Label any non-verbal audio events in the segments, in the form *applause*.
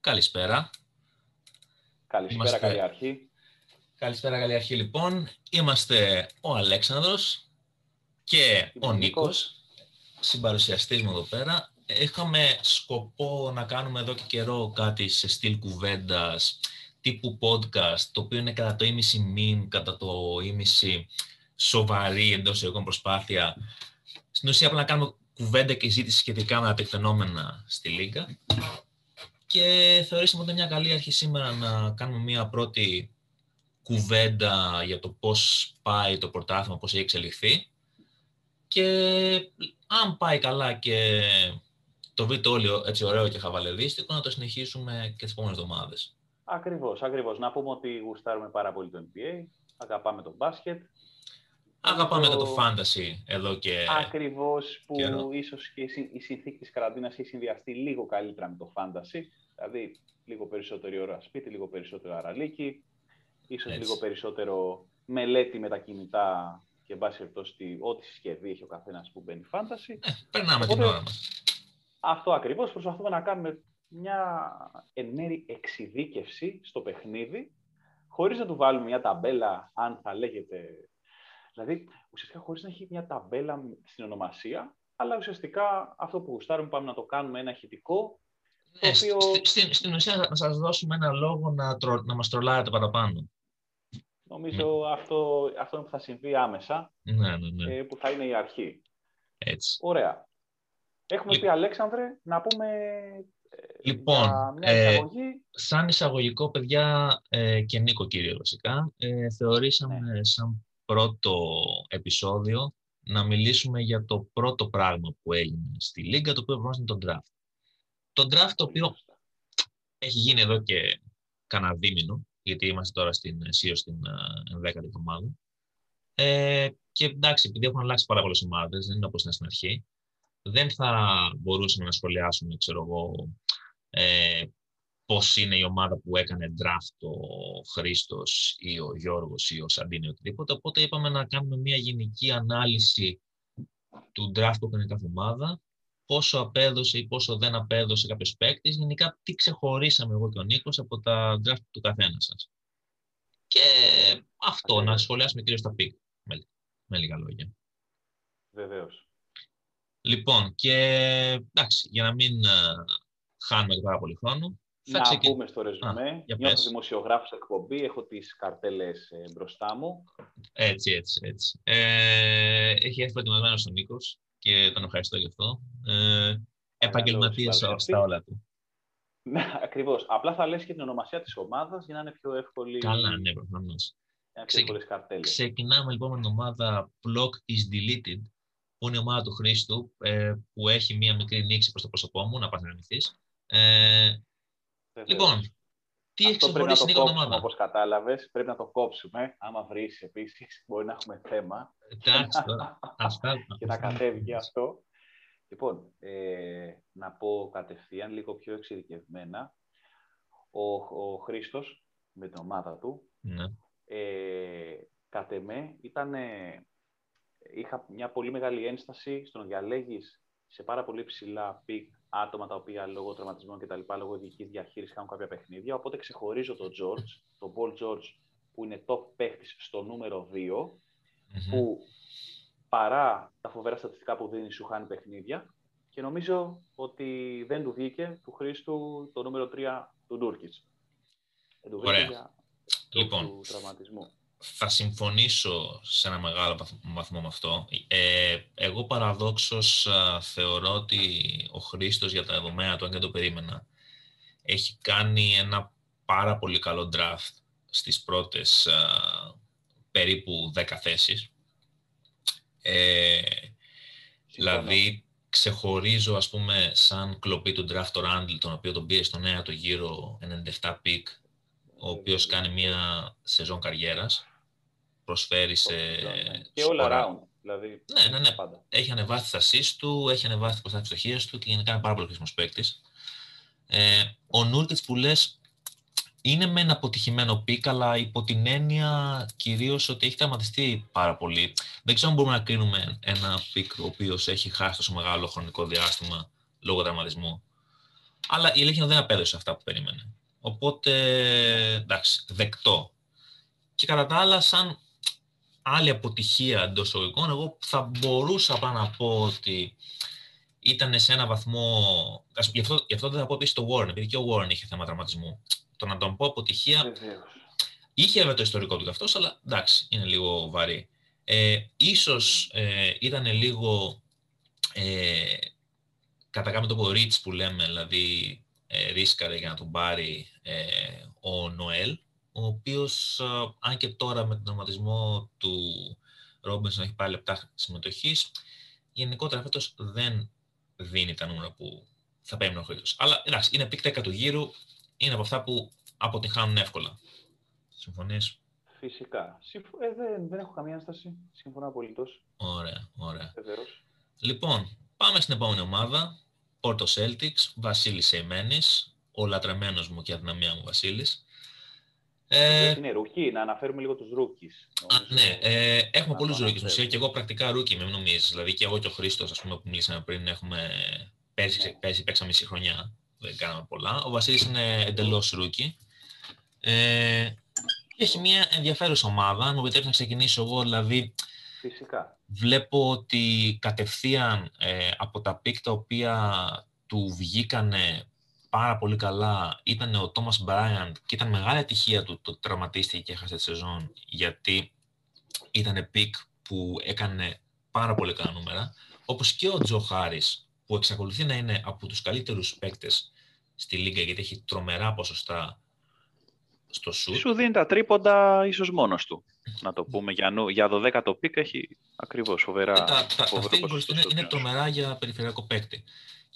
Καλησπέρα. Καλησπέρα, Είμαστε- καλή αρχή. Καλησπέρα, καλή αρχή λοιπόν. Είμαστε ο Αλέξανδρος και ο Νίκος. Νίκος, συμπαρουσιαστής μου εδώ πέρα. Είχαμε σκοπό να κάνουμε εδώ και καιρό κάτι σε στυλ κουβέντας, τύπου podcast, το οποίο είναι κατά το ίμιση meme, κατά το ίμιση σοβαρή εντός εγωγικών προσπάθεια. Στην ουσία απλά να κάνουμε κουβέντα και ζήτηση σχετικά με τα τεκτενόμενα στη Λίγκα. Και θεωρήσαμε ότι είναι μια καλή αρχή σήμερα να κάνουμε μια πρώτη κουβέντα για το πώς πάει το πρωτάθλημα, πώς έχει εξελιχθεί. Και αν πάει καλά και το βρείτε όλοι έτσι ωραίο και χαβαλεδίστικο, να το συνεχίσουμε και τις επόμενες εβδομάδες. Ακριβώς, ακριβώς. Να πούμε ότι γουστάρουμε πάρα πολύ το NBA, αγαπάμε το μπάσκετ. Αγαπάμε Το- και το fantasy εδώ και... Ακριβώς που καιρό. ίσως και η συ- η συνθήκη της καραντίνας έχει συνδυαστεί λίγο καλύτερα με το fantasy. Δηλαδή, λίγο περισσότερη ώρα σπίτι, λίγο περισσότερο αραλίκι, ίσως Έτσι. λίγο περισσότερο μελέτη με τα κινητά και εν πάση περιπτώσει τι- ό,τι συσκευή έχει ο καθένας που μπαίνει fantasy. Ε, περνάμε την Οπότε- ώρα μας. Αυτό ακριβώς προσπαθούμε να κάνουμε μια εν μέρη εξειδίκευση στο παιχνίδι, χωρίς να του βάλουμε μια ταμπέλα, αν θα λέγεται... Δηλαδή, ουσιαστικά χωρίς να έχει μια ταμπέλα στην ονομασία, αλλά ουσιαστικά αυτό που γουστάρουμε πάμε να το κάνουμε ένα ηχητικό, Ναι, οποίο- στη- στη- στην ουσία να σας δώσουμε ένα λόγο να, τρο, να μας τρολάρετε παραπάνω. νομίζω αυτό, αυτό που θα συμβεί άμεσα, Ναι, ναι, ναι. ε, που θα είναι η αρχή. Έτσι. Ωραία. Έχουμε Λοιπόν. πει, Αλέξανδρε, να πούμε ε, Λοιπόν, για μια ε, εισαγωγή. σαν εισαγωγικό, παιδιά, ε, και Νίκο κύριο βασικά, ε, θεωρήσαμε Ναι. σαν πρώτο επεισόδιο να μιλήσουμε για το πρώτο πράγμα που έγινε στη Λίγκα, το οποίο προφανώς είναι το draft. Το draft το οποίο έχει γίνει εδώ και κανένα δίμηνο, γιατί είμαστε τώρα στην ΣΥΟ στην ε, 10η εβδομάδα. Ε, και εντάξει, επειδή έχουν αλλάξει πάρα πολλές ομάδες, δεν είναι όπως ήταν στην αρχή, δεν θα μπορούσαμε να σχολιάσουμε, ξέρω εγώ, ε, πώς είναι η ομάδα που έκανε draft ο Χρήστος ή ο Γιώργος ή ο Σαντίνη ή οτιδήποτε. Οπότε είπαμε να κάνουμε μια γενική ανάλυση του draft που έκανε κάθε ομάδα, πόσο απέδωσε ή πόσο δεν απέδωσε κάποιος παίκτης, γενικά τι ξεχωρίσαμε εγώ και ο Νίκος από τα draft του καθένα σας. Και αυτό, να Ακριβώς. σχολιάσουμε κυρίως τα pick, με, με λίγα λόγια. Βεβαίως. Λοιπόν, και εντάξει, για να μην ε, χάνουμε και πάρα πολύ χρόνο, θα Να ξεκι- πούμε στο ρεζουμέ. για Νιώθω πες. δημοσιογράφος εκπομπή, έχω τις καρτέλες ε, μπροστά μου. Έτσι, έτσι, έτσι. Ε, έχει έρθει προετοιμασμένος ο Νίκος και τον ευχαριστώ γι' αυτό. Ε, Επαγγελματία συμπαρουσιαστή. στα όλα του. Ναι, ακριβώς. Απλά θα λες και την ονομασία της ομάδας για να είναι πιο εύκολη. Καλά, ναι, προφανώς. Για να είναι Ξε- πιο εύκολες καρτέλες. Ξεκινάμε λοιπόν με την ομάδα Block is Deleted, που είναι η ομάδα του Χρήστου, ε, που έχει μία μικρή νήξη προς το πρόσωπό μου, να πας να γραμμηθείς. Ε, Βεβαίως. λοιπόν, τι έχεις Αυτό πρέπει να ξεχωρίσει το η Νίκο την κόψουμε, ομάδα; όπως κατάλαβες. Πρέπει να το κόψουμε. Άμα βρεις επίσης, μπορεί να έχουμε θέμα. Εντάξει, τώρα, *laughs* αυτά. και να κατέβει και αυτό. Λοιπόν, ε, να πω κατευθείαν λίγο πιο εξειδικευμένα. Ο, ο Χρήστος με την ομάδα του, Ναι. ε, κατ' εμέ, ήταν, είχα μια πολύ μεγάλη ένσταση στο να διαλέγεις σε πάρα πολύ ψηλά pick άτομα τα οποία λόγω τραυματισμών και τα λοιπά, λόγω ειδικής διαχείρισης κάνουν κάποια παιχνίδια. Οπότε ξεχωρίζω τον George, τον Paul George, που είναι top παίχτης στο νούμερο 2, Μμμ. που παρά τα φοβερά στατιστικά που δίνει, σου χάνει παιχνίδια. Και νομίζω ότι δεν του βγήκε του Χρήστου το νούμερο 3 του Νούρκιτς. Δεν του Ωραία. βγήκε για λόγω Λοιπόν. του τραυματισμού. Θα συμφωνήσω σε ένα μεγάλο βαθ- βαθμό με αυτό. Ε, εγώ παραδόξως α, θεωρώ ότι ο Χρήστος για τα δεδομένα του, αν και το περίμενα, έχει κάνει ένα πάρα πολύ καλό draft στις πρώτες α, περίπου 10 θέσεις. Ε, Συμφωνώ. δηλαδή, ξεχωρίζω, ας πούμε, σαν κλοπή του draft το Randall, τον οποίο τον πήρε στον νέα το γύρο 97 pick, ο οποίος κάνει μια σεζόν καριέρας, προσφέρει σε... Και όλα σκορά- round. Δηλαδή, Ναι, ναι, ναι. τα πάντα. Έχει ανεβάσει τα assist του, έχει ανεβάσει τις προσπάθειες φτωχίας του και γενικά είναι πάρα πολύ χρήσιμος παίκτης. Ε, ο Νούρκιτς που λες είναι με ένα αποτυχημένο pick, αλλά υπό την έννοια κυρίως ότι έχει τραυματιστεί πάρα πολύ. Δεν ξέρω αν μπορούμε να κρίνουμε ένα pick ο οποίος έχει χάσει τόσο μεγάλο χρονικό διάστημα λόγω τραυματισμού. Αλλά η αλήθεια δεν απέδωσε αυτά που περίμενε. Οπότε, εντάξει, δεκτό. Και κατά τα άλλα, σαν άλλη αποτυχία εντός εισαγωγικών, εγώ θα μπορούσα απλά να πω ότι ήταν σε ένα βαθμό. Γι' αυτό, γι αυτό δεν θα πω επίσης το Warren, επειδή και ο Warren είχε θέμα τραυματισμού. Το να τον πω αποτυχία. Είχε βέβαια το ιστορικό του αυτός, αλλά εντάξει, είναι λίγο βαρύ. Ε, ίσως ε, ήταν λίγο ε, κατά κάποιο τρόπο reach που λέμε, δηλαδή ε, ρίσκαρε για να τον πάρει ε, ο Νοέλ, ο οποίος, αν και τώρα με τον ονοματισμό του Ρόμπινσον έχει πάρει λεπτά συμμετοχής, γενικότερα φέτος δεν δίνει τα νούμερα που θα παίρνει ο Χρήστος. Αλλά εντάξει, είναι πίκτα του γύρου, είναι από αυτά που αποτυχάνουν εύκολα. Συμφωνείς; Φυσικά. Ε, δεν, δεν έχω καμία ένσταση. Συμφωνώ απολύτως. Ωραία, ωραία. Βεβαίως. Λοιπόν, πάμε στην επόμενη ομάδα. Πόρτο Celtics, Βασίλης Σεϊμένης, ο λατρεμένος μου και αδυναμία μου Βασίλης. Ε, είναι rookie, να αναφέρουμε λίγο τους rookies. ναι, ε, έχουμε να πολλούς rookies ουσία και εγώ πρακτικά rookie, μην νομίζεις. Δηλαδή και εγώ και ο Χρήστος, ας πούμε, που μιλήσαμε πριν, έχουμε πέρσι, ναι. πέρσι παίξαμε μισή χρονιά, δεν κάναμε πολλά. Ο Βασίλης είναι εντελώς rookie. Ε, έχει μια ενδιαφέρουσα ομάδα, αν μου επιτρέψει να ξεκινήσω εγώ, δηλαδή Φυσικά. Βλέπω ότι κατευθείαν ε, από τα pick τα οποία του βγήκανε πάρα πολύ καλά ήταν ο Τόμας Μπράιαντ και ήταν μεγάλη ατυχία του το τραυματίστηκε και έχασε τη σεζόν γιατί ήταν pick που έκανε πάρα πολύ καλά νούμερα όπως και ο Τζο Χάρις που εξακολουθεί να είναι από τους καλύτερους παίκτες στη Λίγκα γιατί έχει τρομερά ποσοστά στο σουτ. Σου δίνει τα τρίποντα ίσως μόνος του. Να το πούμε για, για 12ο pick έχει ακριβώς φοβερά. Ε, τα τα, είναι, είναι τρομερά για περιφερειακό παίκτη.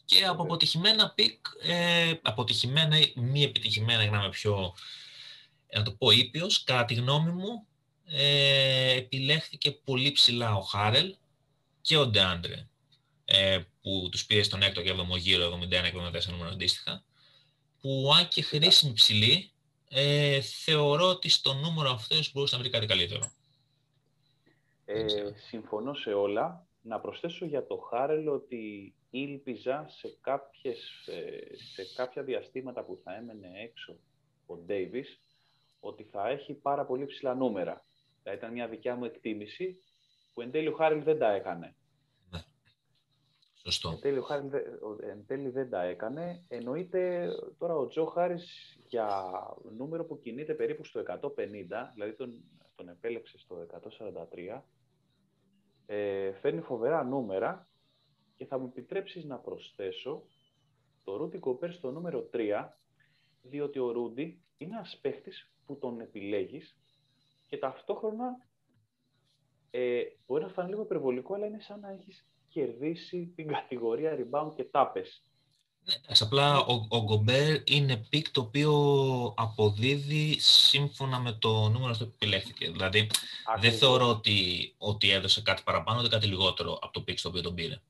Και από αποτυχημένα pick, ε, αποτυχημένα ή μη επιτυχημένα, για να είμαι πιο, να το πω ήπιος, κατά τη γνώμη μου, ε, επιλέχθηκε πολύ ψηλά ο Χάρελ και ο Ντεάντρε, ε, που τους πήρε στον έκτο και 7ο γύρο, 71-74 νούμερο αντίστοιχα, που αν και χρήσιμοι ψηλοί, ε, θεωρώ ότι στο νούμερο αυτό μπορούσε να βρει κάτι καλύτερο. Ε, συμφωνώ σε όλα. Να προσθέσω για το Χάρελ ότι ήλπιζα σε, κάποιες, ε, σε κάποια διαστήματα που θα έμενε έξω ο Ντέιβις ότι θα έχει πάρα πολύ ψηλά νούμερα. Θα ήταν μια δικιά μου εκτίμηση που εν τέλει ο Χάρελ δεν τα έκανε. Ναι. Σωστό. Εν τέλει ο Χάρελ εν τέλει δεν τα έκανε. Εννοείται τώρα ο Τζο Χάρης για νούμερο που κινείται περίπου στο 150, δηλαδή τον, τον επέλεξε στο 143, ε, φέρνει φοβερά νούμερα και θα μου επιτρέψεις να προσθέσω το Ρούντι Γκομπέρ στο νούμερο 3, διότι ο Ρούντι είναι ένας παίχτης που τον επιλέγεις και ταυτόχρονα ε, μπορεί να φανεί λίγο υπερβολικό, αλλά είναι σαν να έχεις κερδίσει την κατηγορία rebound και τάπες. Ναι, απλά ο, ο Γκομπέρ είναι pick το οποίο αποδίδει σύμφωνα με το νούμερο στο που επιλέχθηκε. Δηλαδή δεν θεωρώ ότι, ότι έδωσε κάτι παραπάνω, ούτε κάτι λιγότερο από το pick στο οποίο τον πήρε.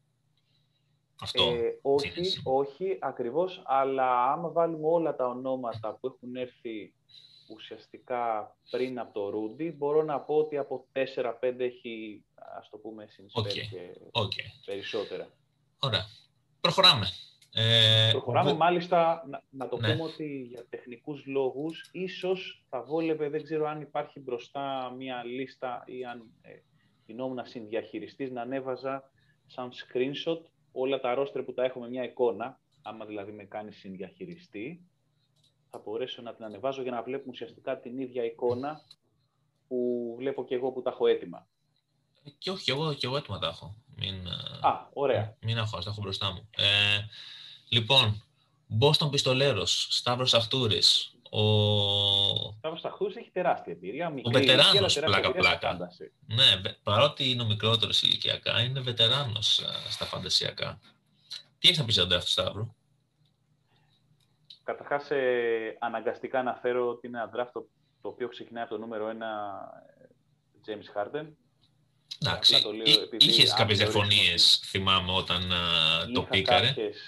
Αυτό. Ε, όχι, όχι, ακριβώς, αλλά άμα βάλουμε όλα τα ονόματα που έχουν έρθει ουσιαστικά πριν από το Ρούντι, μπορώ να πω ότι από 4-5 έχει, ας το πούμε, συνεισφέρει okay. και περισσότερα. Ωραία. Προχωράμε. Ε, Προχωράμε μάλιστα να, το ναι. πούμε ότι για τεχνικούς λόγους ίσως θα βόλευε, δεν ξέρω αν υπάρχει μπροστά μία λίστα ή αν ε, γινόμουν συνδιαχειριστής να ανέβαζα σαν screenshot όλα τα ρόστρε που τα έχω με μια εικόνα, άμα δηλαδή με κάνει συνδιαχειριστή, θα μπορέσω να την ανεβάζω για να βλέπουμε ουσιαστικά την ίδια εικόνα που βλέπω και εγώ που τα έχω έτοιμα. Και όχι, και εγώ, και εγώ έτοιμα τα έχω. Μην, Α, ωραία. Μην έχω, τα έχω μπροστά μου. Ε, Λοιπόν, Boston Πιστολέρος, Σταύρος Αχτούρης. Ο Σταύρος Αχτούρης έχει τεράστια εμπειρία. ο βετεράνος, πλάκα-πλάκα. Ναι, παρότι είναι ο μικρότερος ηλικιακά, είναι βετεράνος ε, στα φαντασιακά. Τι έχεις να πεις για τον Σταύρο; Καταρχάς, ε, αναγκαστικά αναφέρω ότι είναι ένα draft το, το οποίο ξεκινάει από το νούμερο 1 ε, James Harden. Εντάξει, είχες κάποιες διαφωνίες, θυμάμαι, όταν uh, το πήκαρε. Κάποιες,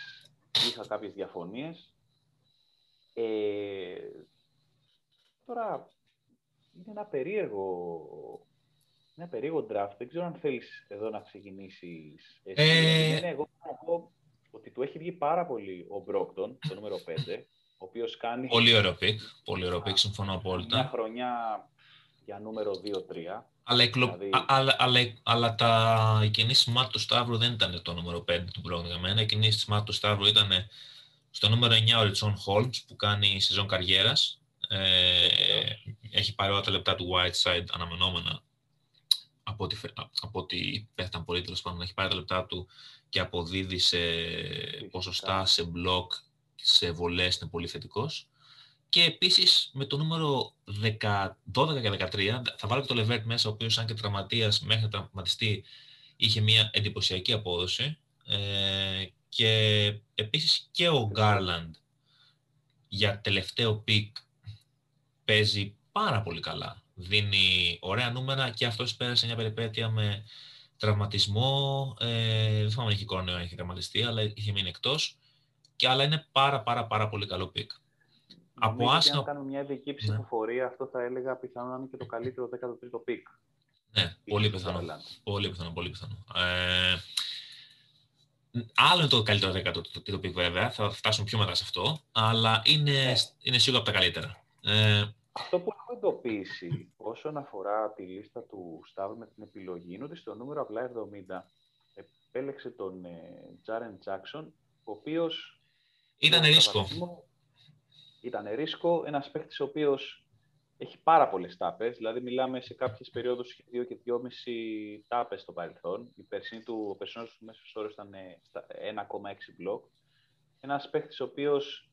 είχα κάποιες διαφωνίες. Ε, τώρα είναι ένα περίεργο, ένα περίεργο draft. Δεν ξέρω αν θέλεις εδώ να ξεκινήσεις εσύ. Ε... Ναι, εγώ θα πω ότι του έχει βγει πάρα πολύ ο Μπρόκτον, το νούμερο 5, ο οποίος κάνει... Πολύ ωραίο pick, πολύ ωραίο pick, συμφωνώ απόλυτα. Μια χρονιά για νούμερο 2-3. Αλλά, δηλαδή... αλλά, αλλά, αλλά τα... η κίνηση του Σταύρου δεν ήταν το νούμερο 5 του Μπρόγκτον για μένα. Η κίνηση του Σταύρου ήταν στο νούμερο 9 ο Ριτσόν Χόλμς που κάνει σεζόν καριέρας. Ε, έχει πάρει όλα τα λεπτά του Whiteside αναμενόμενα από ότι, από ότι πέφταν πολύ τέλος πάντων. Έχει πάρει τα λεπτά του και αποδίδει σε ποσοστά, σε μπλοκ, σε βολές, είναι πολύ θετικός. Και επίσης με το νούμερο 10, 12 και 13 θα βάλω και το Levert μέσα, ο οποίος σαν και τραυματίας μέχρι να τραυματιστεί είχε μια εντυπωσιακή απόδοση. Ε, και επίσης και ο Garland για τελευταίο pick παίζει πάρα πολύ καλά. Δίνει ωραία νούμερα και αυτός πέρασε μια περιπέτεια με τραυματισμό. Ε, δεν θυμάμαι αν έχει κορονοϊό, αν έχει τραυματιστεί, αλλά είχε μείνει εκτός. Και αλλά είναι πάρα πάρα πάρα πολύ καλό pick. Από άσχημα... Αν κάνουμε μια ειδική ναι. ψηφοφορία, ναι. αυτό θα έλεγα πιθανόν να είναι και το καλύτερο 13ο pick. Ναι, πολύ πιθανό. Πολύ πιθανό, πολύ πιθανό. Ε, Άλλο είναι το καλύτερο 10 το, το, pick βέβαια, θα φτάσουμε πιο μετά σε αυτό, αλλά είναι, ναι. είναι σίγουρα από τα καλύτερα. Ε, αυτό που έχω εντοπίσει όσον αφορά τη λίστα του Σταύρου με την επιλογή είναι ότι στο νούμερο απλά 70 επέλεξε τον Τζάρεν Τζάξον, ο οποίος... Ήταν ρίσκο. Ήταν ρίσκο, ένας παίχτης ο οποίος έχει πάρα πολλές τάπες. Δηλαδή, μιλάμε σε κάποιες περιόδους είχε 2 και 2,5 τάπες στο παρελθόν. Η περσίνη του, ο περσινός του μέσος όρος ήταν 1,6 μπλοκ. Ένας παίχτη ο οποίος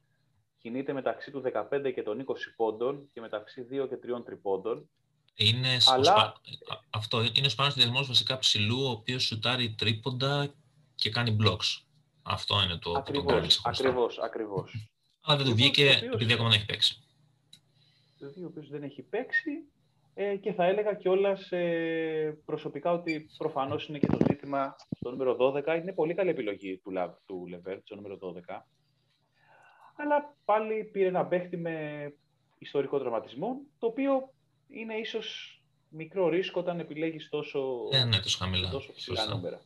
κινείται μεταξύ του 15 και των 20 πόντων και μεταξύ 2 και 3 τριπώντων. Είναι, Αλλά... Αυτό είναι ο σπάνιος διαδημός βασικά ψηλού, ο οποίος σουτάρει τρίποντα και κάνει blocks. Αυτό είναι το ακριβώς, που Ακριβώς, ακριβώς. Αλλά δεν του βγήκε επειδή ακόμα δεν έχει παίξει. Ο οποίος δεν έχει παίξει ε, και θα έλεγα κιόλας ε, προσωπικά ότι προφανώς είναι και το ζήτημα στο νούμερο 12. Είναι πολύ καλή επιλογή του, του Λεβέρτ, στο νούμερο 12 αλλά πάλι πήρε ένα παίχτη με ιστορικό τραυματισμό, το οποίο είναι ίσως μικρό ρίσκο όταν επιλέγεις τόσο, ε, ναι, τόσο χαμηλά. Τόσο ψηλά νούμερα.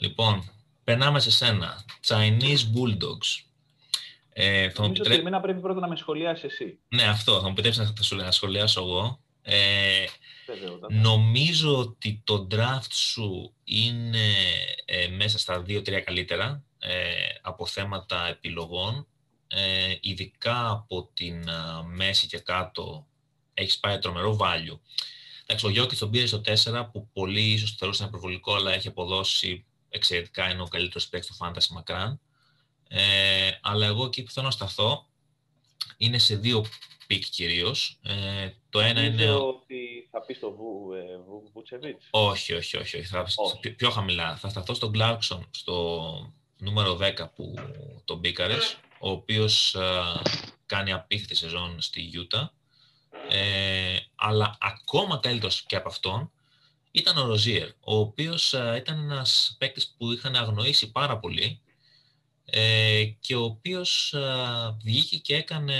Λοιπόν, περνάμε σε σένα. Chinese Bulldogs. Ε, θα Νομίζω ότι εμένα πρέπει πρώτα να με σχολιάσεις εσύ. Ναι, αυτό. Θα μου επιτρέψεις να, σου, να σχολιάσω εγώ. Ε, νομίζω ότι το draft σου είναι ε, μέσα στα 2-3 καλύτερα ε, από θέματα επιλογών ε, ειδικά από την μέση και κάτω, έχεις πάει τρομερό value. Εντάξει, ο Γιόκιτς τον πήρε στο 4, που πολλοί ίσως το θεωρούσαν υπερβολικό, αλλά έχει αποδώσει εξαιρετικά, είναι ο καλύτερος παίκτης του Fantasy μακράν. Ε, αλλά εγώ εκεί που θέλω να σταθώ είναι σε δύο pick κυρίως. Ε, το ένα είναι. ότι θα πεις στο Βου, ε, Βουτσεβίτς. Όχι, όχι, όχι. όχι. Θα, όχι. Πιο χαμηλά. Θα σταθώ στον Κλάρκσον, στο νούμερο 10 που τον μπήκαρε ο οποίος κάνει απίθετη σεζόν στη Γιούτα, ε, αλλά ακόμα καλύτερος και από αυτόν ήταν ο Ροζίερ, ο οποίος ήταν ένας παίκτης που είχαν αγνοήσει πάρα πολύ ε, και ο οποίος βγήκε και έκανε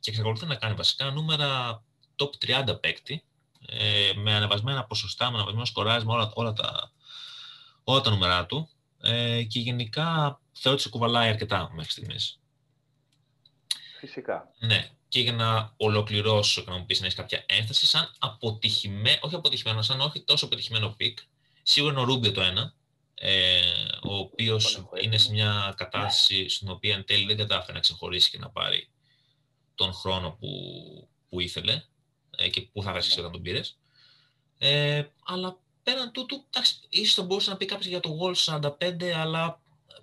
και εξακολουθεί να κάνει βασικά νούμερα top 30 παίκτη ε, με ανεβασμένα ποσοστά, με ανεβασμένο σκοράσμα όλα, όλα, τα, όλα τα νούμερα του ε, και γενικά θεωρώ ότι σε κουβαλάει αρκετά μέχρι στιγμής. Φυσικά. Ναι. Και για να ολοκληρώσω και να μου πεις να έχεις κάποια ένσταση, σαν αποτυχημένο, όχι αποτυχημένο, σαν όχι τόσο αποτυχημένο pick, σίγουρα είναι ο Ρούμπιο το ένα, ε, ο οποίος είναι σε μια κατάσταση στην οποία εν τέλει δεν κατάφερε να ξεχωρίσει και να πάρει τον χρόνο που, που ήθελε ε, και που θα βάσει όταν τον πήρες. Ε, αλλά πέραν τούτου, εντάξει, ίσως θα μπορούσε να πει κάποιος για το Wall 45, αλλά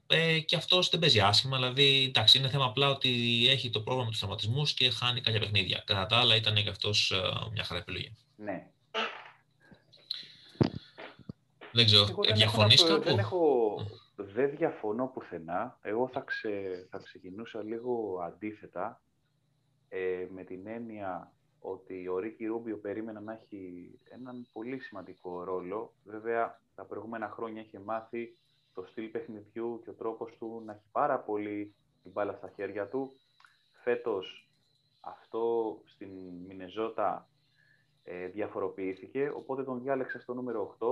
ε, και αυτός δεν παίζει άσχημα. Δηλαδή, εντάξει, είναι θέμα απλά ότι έχει το πρόβλημα του τραυματισμού και χάνει κάποια παιχνίδια. Κατά τα άλλα, ήταν και αυτός ε, μια χαρά επιλογή. Ναι. Δεν ξέρω, διαφωνείς κάπου; Δεν, έχω, δεν διαφωνώ πουθενά. Εγώ θα, ξε, θα ξεκινούσα λίγο αντίθετα ε, με την έννοια ότι ο Ρίκη Ρούμπιο περίμενα να έχει έναν πολύ σημαντικό ρόλο. Βέβαια, τα προηγούμενα χρόνια είχε μάθει το στυλ παιχνιδιού και ο τρόπος του να έχει πάρα πολύ την μπάλα στα χέρια του. Φέτος Αυτό στην Μινεζότα ε, διαφοροποιήθηκε, οπότε τον διάλεξα στο νούμερο 8.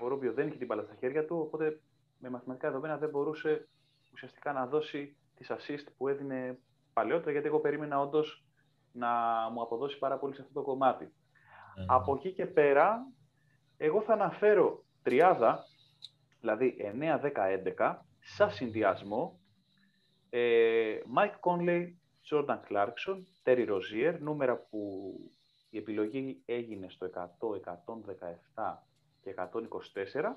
Ο Ρούμπιο δεν είχε την μπάλα στα χέρια του, οπότε με μαθηματικά δεδομένα δεν μπορούσε ουσιαστικά να δώσει τις assist που έδινε παλαιότερα, γιατί εγώ περίμενα όντως να μου αποδώσει πάρα πολύ σε αυτό το κομμάτι. Mm. Από εκεί και πέρα, εγώ θα αναφέρω τριάδα, δηλαδή 9, 10, 11, σαν συνδυασμό, ε, Mike Conley, Jordan Clarkson, Terry Rozier, νούμερα που η επιλογή έγινε στο 100, 117 και 124,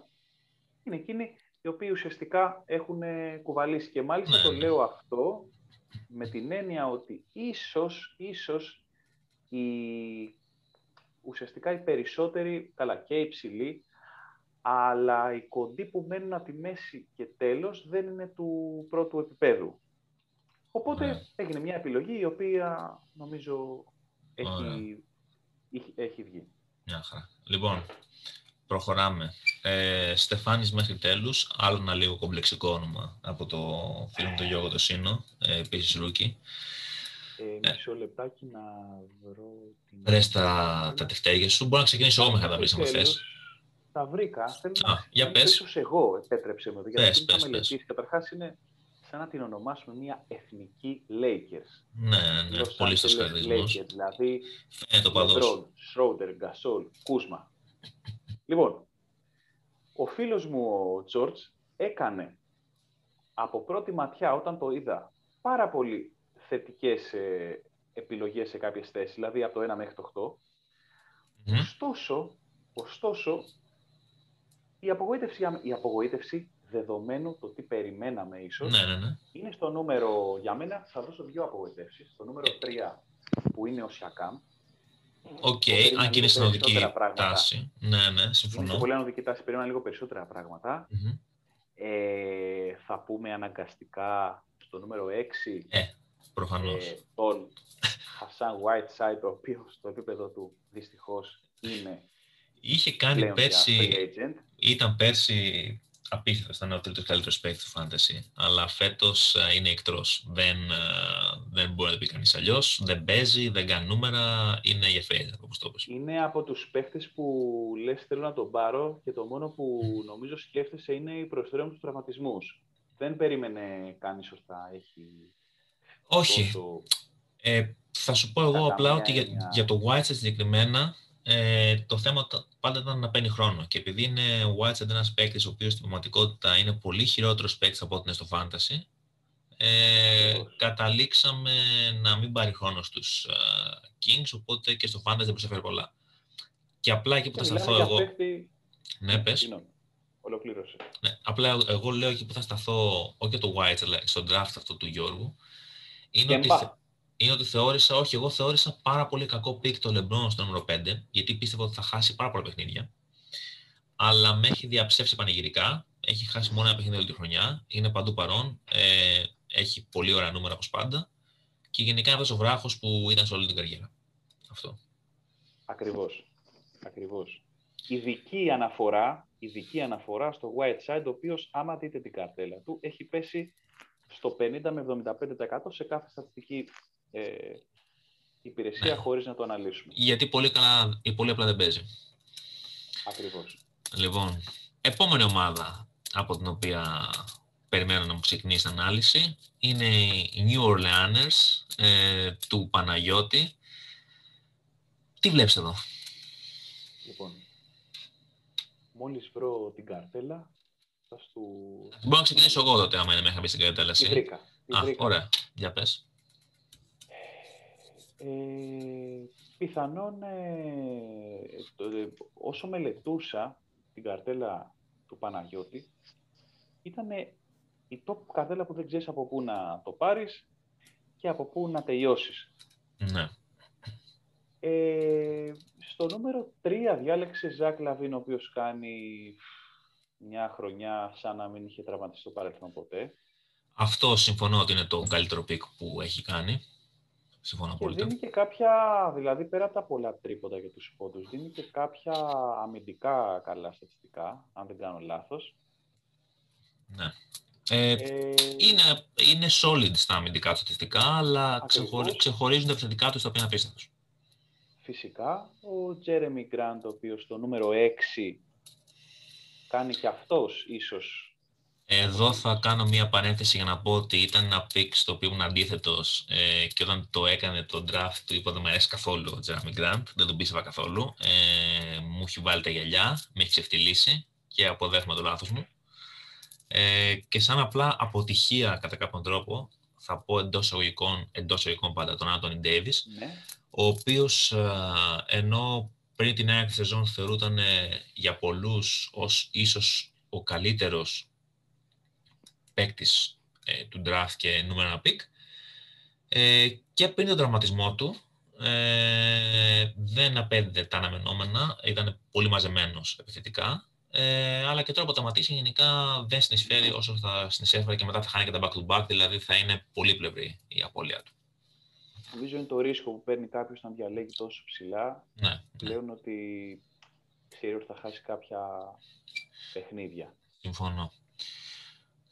είναι εκείνοι οι οποίοι ουσιαστικά έχουν κουβαλήσει. Και μάλιστα ναι, το ναι. λέω αυτό με την έννοια ότι ίσως, ίσως οι, ουσιαστικά οι περισσότεροι, καλά και οι υψηλοί, αλλά οι κοντοί που μένουν από τη μέση και τέλος δεν είναι του πρώτου επίπεδου. Οπότε ναι. έγινε μια επιλογή η οποία νομίζω έχει, έχει, βγει. Μια χαρά. Λοιπόν, προχωράμε. Ε, Στεφάνης μέχρι τέλους, άλλο ένα λίγο κομπλεξικό όνομα από το φίλο μου το Γιώργο το Σίνο, ε, επίσης rookie. Ε, μισό λεπτάκι να βρω... Την... Βρες τα, τα τεφτέρια σου. Μπορώ να ξεκινήσω εγώ μέχρι να τα βρεις, αν θες. Τα βρήκα. Θέλω Α, να για πες. Ίσως εγώ, επέτρεψε μου. Γιατί πες, πες, πες. Καταρχάς είναι σαν να την ονομάσουμε μια εθνική Lakers. Ναι, ναι, ναι. πολύ Lakers, Δηλαδή, Φαίνεται το παδός. Σρόντερ, Γκασόλ, Κούσμα. Λοιπόν, ο φίλος μου ο Τζόρτζ έκανε από πρώτη ματιά όταν το είδα πάρα πολύ θετικές ε, επιλογές σε κάποιες θέσεις, δηλαδή από το 1 μέχρι το 8. Ωστόσο, ωστόσο, η απογοήτευση, η απογοήτευση δεδομένου το τι περιμέναμε ίσως, ναι, ναι, ναι. είναι στο νούμερο, για μένα θα δώσω δύο απογοητεύσεις. Στο νούμερο 3 που είναι ο Σιακάμ, OK, okay, αν και είναι στην καθοδική τάση. Ναι, ναι, συμφωνώ. Είναι πολύ καθοδική τάση, περίμενα λίγο περισσότερα Ε, θα πούμε αναγκαστικά στο νούμερο 6 ε, προφανώς. Ε, τον Χασάν Whiteside, ο οποίος στο επίπεδο του δυστυχώς είναι Είχε κάνει πέρσι, ήταν πέρσι απίστευτος. Ήταν ο τρίτος καλύτερος παίκτης του Fantasy. Αλλά φέτος ε, είναι εκτός. Δεν, ε, δεν μπορεί να το πει κανείς αλλιώς. Δεν παίζει, δεν κάνει νούμερα. Είναι γεφύρι, όπως το είπες. Είναι από τους παίκτες που λες: Θέλω να τον πάρω και το μόνο που νομίζω σκέφτεσαι είναι οι προσφέρον του τραυματισμούς. Δεν περίμενε κανείς σωστά. Έχει. Όχι. Ε, θα σου πω εγώ απλά ότι για, για το White συγκεκριμένα ε, το θέμα πάντα ήταν να παίρνει χρόνο. Και επειδή είναι ο Whiteside ένας παίκτης ο οποίος στην πραγματικότητα είναι πολύ χειρότερος παίκτης από ό,τι είναι στο Fantasy, ε, καταλήξαμε να μην πάρει χρόνο στους ε, Kings, οπότε και στο Fantasy δεν προσέφερε πολλά. Και απλά εκεί που θα σταθώ εγώ. Παίκτη... Ναι, πες. Ολοκλήρωσε. Ναι, απλά εγώ λέω εκεί που θα σταθώ, όχι για το White, αλλά στον draft αυτό του Γιώργου, είναι ότι, είναι ότι θεώρησα, όχι, εγώ θεώρησα πάρα πολύ κακό pick το LeBron στο νούμερο 5, γιατί πίστευα ότι θα χάσει πάρα πολλά παιχνίδια. Αλλά με έχει διαψεύσει πανηγυρικά. Έχει χάσει μόνο ένα παιχνίδι όλη τη χρονιά. Είναι παντού παρών. Ε, έχει πολύ ωραία νούμερα όπως πάντα. Και γενικά είναι αυτός ο βράχος που ήταν σε όλη την καριέρα. Αυτό. Ακριβώς. Ακριβώς. Ειδική αναφορά, ειδική αναφορά στο White Side, ο οποίος, άμα δείτε την καρτέλα του, έχει πέσει στο 50 με 75% σε κάθε στατιστική ε, υπηρεσία ναι. χωρίς να το αναλύσουμε. Γιατί πολύ, καλά, ή πολύ απλά δεν παίζει. Ακριβώς. Λοιπόν, επόμενη ομάδα από την οποία περιμένω να μου ξεκινήσει την ανάλυση είναι οι New Orleans ε, του Παναγιώτη. Τι βλέπεις εδώ; Λοιπόν, μόλις βρω την καρτέλα, θα σου... Μπορώ να ξεκινήσω εγώ τότε, άμα είναι μέχρι στην καρτέλα. Τη βρήκα. Α, ωραία. Για πες. Ε, πιθανόν ε, όσο μελετούσα την καρτέλα του Παναγιώτη, ήταν η top καρτέλα που δεν ξέρεις από πού να το πάρεις και από πού να τελειώσεις. Ναι. Ε, στο νούμερο 3 διάλεξε Ζακ Λαβίν, ο οποίος κάνει μια χρονιά σαν να μην είχε τραυματιστεί το παρελθόν ποτέ. Αυτό συμφωνώ ότι είναι το καλύτερο pick που έχει κάνει. Συμφωνώ και δίνει και κάποια, δηλαδή πέρα από τα πολλά τρίποτα για τους πόντους, δίνει και κάποια αμυντικά καλά στατιστικά, αν δεν κάνω λάθος. Ναι. Ε, ε, είναι, είναι solid στα αμυντικά στατιστικά, αλλά ξεχωρι, ξεχωρίζουν τα επιθετικά τους τα οποία είναι απίστευτος. Φυσικά, ο Τζέρεμι Γκραντ, ο οποίος στο νούμερο 6 κάνει και αυτός ίσως εδώ θα κάνω μία παρένθεση για να πω ότι ήταν ένα pick στο οποίο ήμουν αντίθετος ε, και όταν το έκανε το draft του είπα δεν μου αρέσει καθόλου ο Τζέρεμι Γκραντ, δεν τον πίστευα καθόλου. Ε, μου έχει βάλει τα γυαλιά, με έχει ξεφτυλίσει και αποδέχομαι το λάθος μου. Ε, και σαν απλά αποτυχία κατά κάποιον τρόπο, θα πω εντός εισαγωγικών, εντός εισαγωγικών πάντα, τον Άντωνι Ντέιβις, ναι. ο οποίος ε, ενώ πριν την νέα σεζόν θεωρούταν ε, για πολλούς ως ίσως ο καλύτερος παίκτης ε, του draft και νούμερο ένα pick, ε, και πριν τον τραυματισμό του, ε, δεν απέδιδε τα αναμενόμενα, ήταν πολύ μαζεμένος επιθετικά ε, αλλά και τώρα που τερματίσει γενικά δεν συνεισφέρει όσο θα συνεισφέρει και μετά θα χάνει και τα back to back, δηλαδή θα είναι πολύπλευρη η απώλεια του. Νομίζω είναι το ρίσκο που παίρνει κάποιος να διαλέγει τόσο ψηλά. Ναι, ναι. Πλέον ότι ξέρει ότι θα χάσει κάποια παιχνίδια. Συμφωνώ.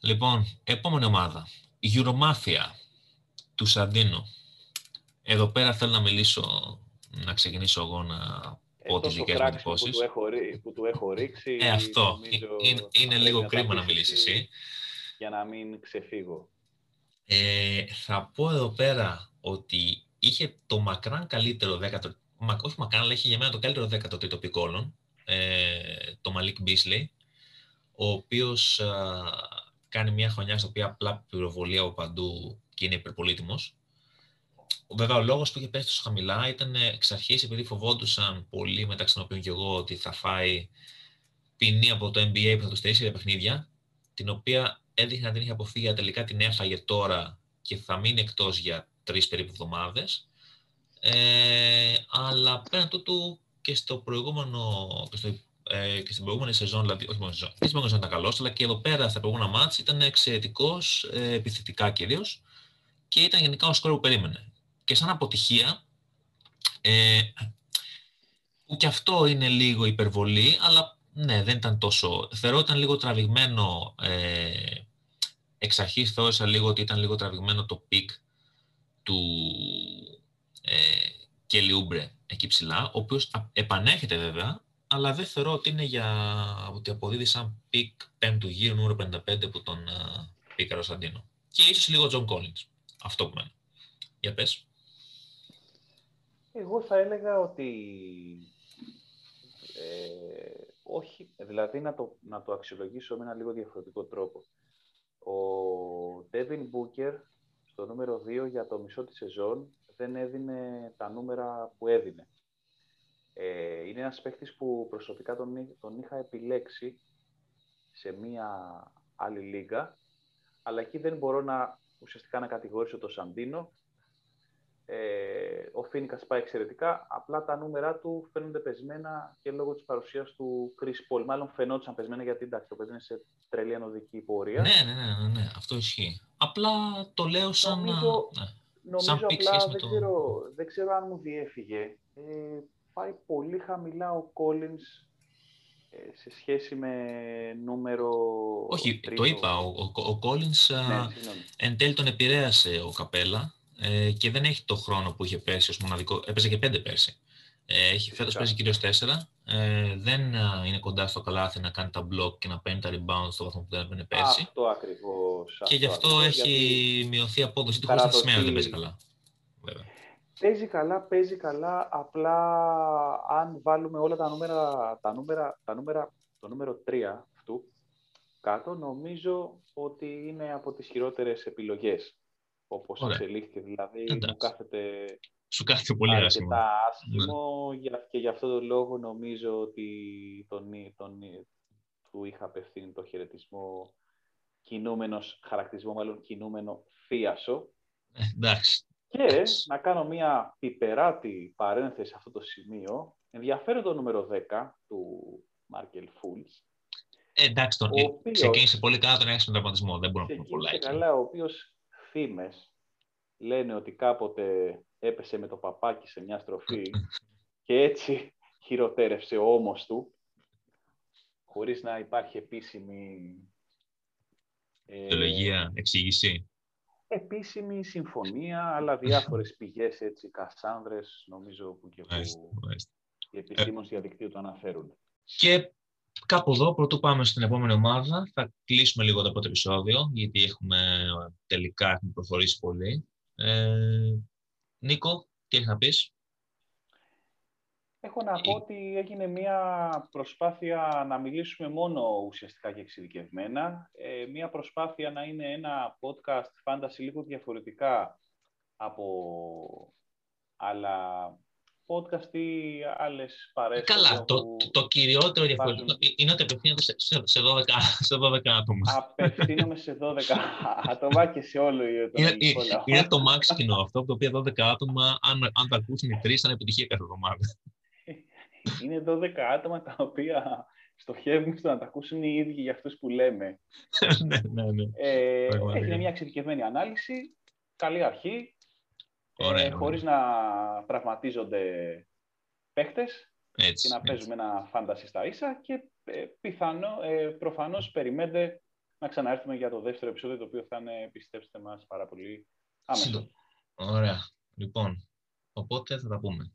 Λοιπόν, επόμενη ομάδα. Η Euromafia του Σαντίνο. Εδώ πέρα θέλω να μιλήσω, να ξεκινήσω εγώ να πω τις δικές μου εντυπώσεις. Που, που του έχω ρίξει. Ε, αυτό. Είναι, είναι λίγο κρίμα να μιλήσεις εσύ. Για να μην ξεφύγω. Ε, θα πω εδώ πέρα ότι είχε το μακράν καλύτερο δέκατο, μα, όχι μακράν, αλλά είχε για μένα το καλύτερο δέκατο τρίτο πικόλων, ε, το Μαλίκ Μπίσλεϊ, ο οποίος κάνει μια χρονιά στην οποία απλά πυροβολεί από παντού και είναι υπερπολίτημος. Βέβαια, ο λόγος που είχε πέσει τόσο χαμηλά ήταν εξ αρχής επειδή φοβόντουσαν πολύ, μεταξύ των οποίων και εγώ, ότι θα φάει ποινή από το NBA που θα τους στερήσει για παιχνίδια, την οποία έδειχνε να την είχε αποφύγει, αλλά τελικά την έφαγε τώρα και θα μείνει εκτός για τρεις περίπου εβδομάδες. Ε, αλλά πέραν τούτου και στο προηγούμενο, και, στο, ε, και στην προηγούμενη σεζόν, δηλαδή, όχι μόνο σεζόν, και στην προηγούμενη σεζόν ήταν καλός, αλλά και εδώ πέρα στα προηγούμενα μάτς ήταν εξαιρετικός, ε, επιθετικά κυρίως και ήταν γενικά ο σκόρ που περίμενε. Και σαν αποτυχία, ε, που και αυτό είναι λίγο υπερβολή, αλλά ναι, δεν ήταν τόσο... Θεωρώ ήταν λίγο τραβηγμένο, ε, εξ αρχής θεώρησα λίγο ότι ήταν λίγο τραβηγμένο το pick του ε, Κέλι Ούμπρε εκεί ψηλά, ο οποίος επανέρχεται βέβαια, αλλά δεν θεωρώ ότι είναι για ότι αποδίδει σαν pick πέμπτου γύρου νούμερο 55 που τον ε, πίκαρε ο Σαντίνο. Και ίσως λίγο Τζον Collins. Αυτό που μένει. Για πες. Εγώ θα έλεγα ότι ε, όχι, δηλαδή να το, να το αξιολογήσω με ένα λίγο διαφορετικό τρόπο. Ο Devin Booker στο νούμερο 2 για το μισό της σεζόν δεν έδινε τα νούμερα που έδινε. Ε, είναι ένας παίχτης που προσωπικά τον, τον είχα επιλέξει σε μία άλλη λίγα, αλλά εκεί δεν μπορώ να ουσιαστικά να κατηγορήσω το Σαντίνο, ε, ο Φίνικας πάει εξαιρετικά. Απλά τα νούμερα του φαίνονται πεσμένα και λόγω της παρουσίας του Chris Paul. Μάλλον φαινόταν πεσμένα γιατί εντάξει, το παιδί είναι σε τρελή ανωδική πορεία. Ναι, ναι, ναι, ναι, ναι, αυτό ισχύει. Απλά το λέω σαν. Νομίζω, ναι. νομίζω σαν απλά δεν, το... ξέρω, δεν ξέρω αν μου διέφυγε. Ε, πάει πολύ χαμηλά ο Collins ε, σε σχέση με νούμερο. Όχι, το είπα. Ο, ο, ο Collins ναι, εν τέλει τον επηρέασε ο Καπέλα ε, και δεν έχει το χρόνο που είχε πέρσι ως μοναδικό. Έπαιζε και πέντε πέρσι. Ε, έχει φέτος παίζει κυρίως τέσσερα. Ε, δεν είναι κοντά στο καλάθι να κάνει τα μπλοκ και να παίρνει τα rebound στο βαθμό που δεν έπαιρνε πέρσι. Αυτό ακριβώς. Και γι' αυτό έχει γιατί... μειωθεί η απόδοση του χωρίς να σημαίνει ότι δεν παίζει καλά. Βέβαια. Παίζει καλά, παίζει καλά. Απλά αν βάλουμε όλα τα νούμερα, τα νούμερα, τα νούμερα το νούμερο 3 αυτού κάτω, νομίζω ότι είναι από τις χειρότερες επιλογές όπως Ωραία. εξελίχθηκε. Δηλαδή, Εντάξει. μου κάθεται, Σου κάθεται πολύ άσχημο. άσχημο ναι. και γι' αυτό το λόγο νομίζω ότι τον, τον, του είχα απευθύνει το χαιρετισμό κινούμενος, χαρακτηρισμό μάλλον κινούμενο θίασο. Ε, εντάξει. Και να κάνω μια πιπεράτη παρένθεση σε αυτό το σημείο. Ενδιαφέρον το νούμερο 10 του Μάρκελ Φούλς. Ε, εντάξει, τον... οποίος... ξεκίνησε πολύ καλά τον έξυπνο τραυματισμό. Δεν μπορούμε να πούμε πολλά. καλά, ο οποίος φήμες λένε ότι κάποτε έπεσε με το παπάκι σε μια στροφή *laughs* και έτσι χειροτέρευσε ο ώμος του χωρίς να υπάρχει επίσημη Θεολογία, εξήγηση. Επίσημη συμφωνία, αλλά διάφορες πηγές, έτσι, κασάνδρες, νομίζω που και που οι επιστήμονες διαδικτύου το αναφέρουν. Και κάπου εδώ, πρωτού πάμε στην επόμενη ομάδα, θα κλείσουμε λίγο το πρώτο επεισόδιο, γιατί έχουμε τελικά έχουμε προχωρήσει πολύ. Ε, Νίκο, τι έχεις να πεις; Έχω να πω ότι έγινε μια προσπάθεια να μιλήσουμε μόνο ουσιαστικά και εξειδικευμένα. Ε, μια προσπάθεια να είναι ένα podcast fantasy λίγο διαφορετικά από άλλα podcast ή άλλες παρέσεις. Καλά, το, το, το, κυριότερο διαφορετικό είναι ότι απευθύνεται σε, σε, 12, σε 12 *laughs* άτομα. Απευθύνομαι σε 12 *laughs* άτομα και σε όλο το είναι, είναι, είναι το max κοινό αυτό, το οποίο 12 άτομα, αν, αν τα ακούσουν οι τρεις, θα είναι επιτυχία κάθε εβδομάδα. Είναι 12 άτομα τα οποία στοχεύουν στο να τα ακούσουν οι ίδιοι για αυτούς που λέμε. *laughs* ναι, ναι, ναι. Ε, έγινε μια εξειδικευμένη ανάλυση, καλή αρχή, ε, χωρίς να πραγματίζονται παίχτες και να παίζουμε ένα φάνταση στα ίσα και ε, πιθανό, ε, προφανώς περιμένετε να ξαναέρθουμε για το δεύτερο επεισόδιο, το οποίο θα είναι, πιστέψτε μας, πάρα πολύ άμεσο. Ωραία. Λοιπόν, οπότε θα τα πούμε.